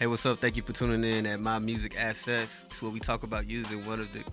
Hey, what's up? Thank you for tuning in at My Music Assets. It's where we talk about using one of the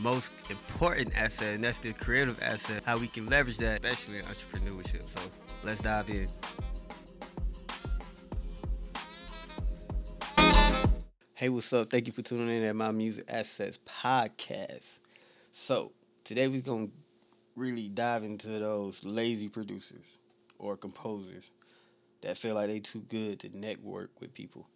most important assets, and that's the creative asset, how we can leverage that, especially in entrepreneurship. So let's dive in. Hey, what's up? Thank you for tuning in at My Music Assets podcast. So today we're gonna really dive into those lazy producers or composers that feel like they too good to network with people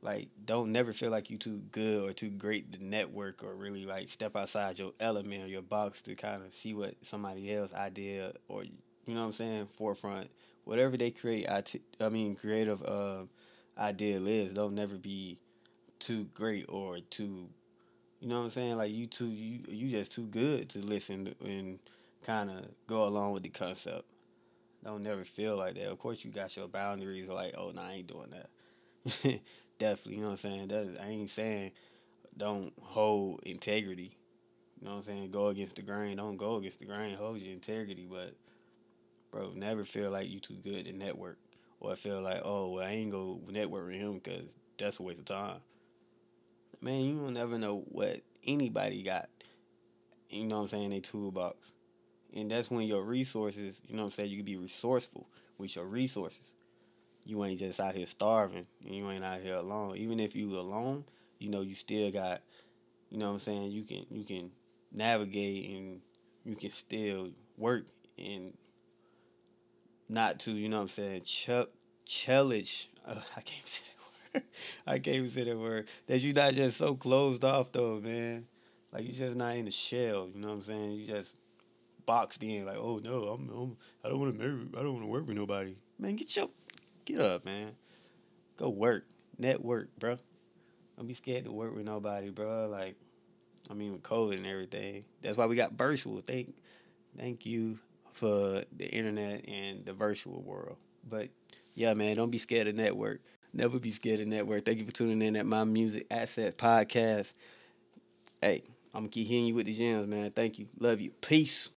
like don't never feel like you too good or too great to network or really like step outside your element or your box to kind of see what somebody else idea or you know what I'm saying forefront. Whatever they create I, t- I mean creative uh, idea is don't never be too great or too you know what I'm saying? Like you too you you just too good to listen and kind of go along with the concept. Don't never feel like that. Of course you got your boundaries like oh no I ain't doing that definitely, you know what I'm saying? That I ain't saying don't hold integrity. You know what I'm saying? Go against the grain. Don't go against the grain. Hold your integrity. But bro, never feel like you too good to network. Or feel like, oh, well, I ain't go network with him because that's a waste of time. Man, you don't never know what anybody got. You know what I'm saying? They toolbox. And that's when your resources, you know what I'm saying, you can be resourceful with your resources you ain't just out here starving. You ain't out here alone. Even if you alone, you know, you still got, you know what I'm saying, you can you can navigate and you can still work and not to, you know what I'm saying, ch- challenge. Uh, I can't say that word. I can't even say that word. That you not just so closed off though, man. Like you just not in the shell. You know what I'm saying? You just boxed in. Like, oh no, I'm, I'm I don't want to marry. I don't want to work with nobody. Man, get your Get up, man. Go work. Network, bro. Don't be scared to work with nobody, bro. Like, I mean, with COVID and everything. That's why we got virtual. Thank, thank you for the internet and the virtual world. But yeah, man, don't be scared to network. Never be scared to network. Thank you for tuning in at My Music Asset Podcast. Hey, I'm gonna keep hitting you with the gems, man. Thank you. Love you. Peace.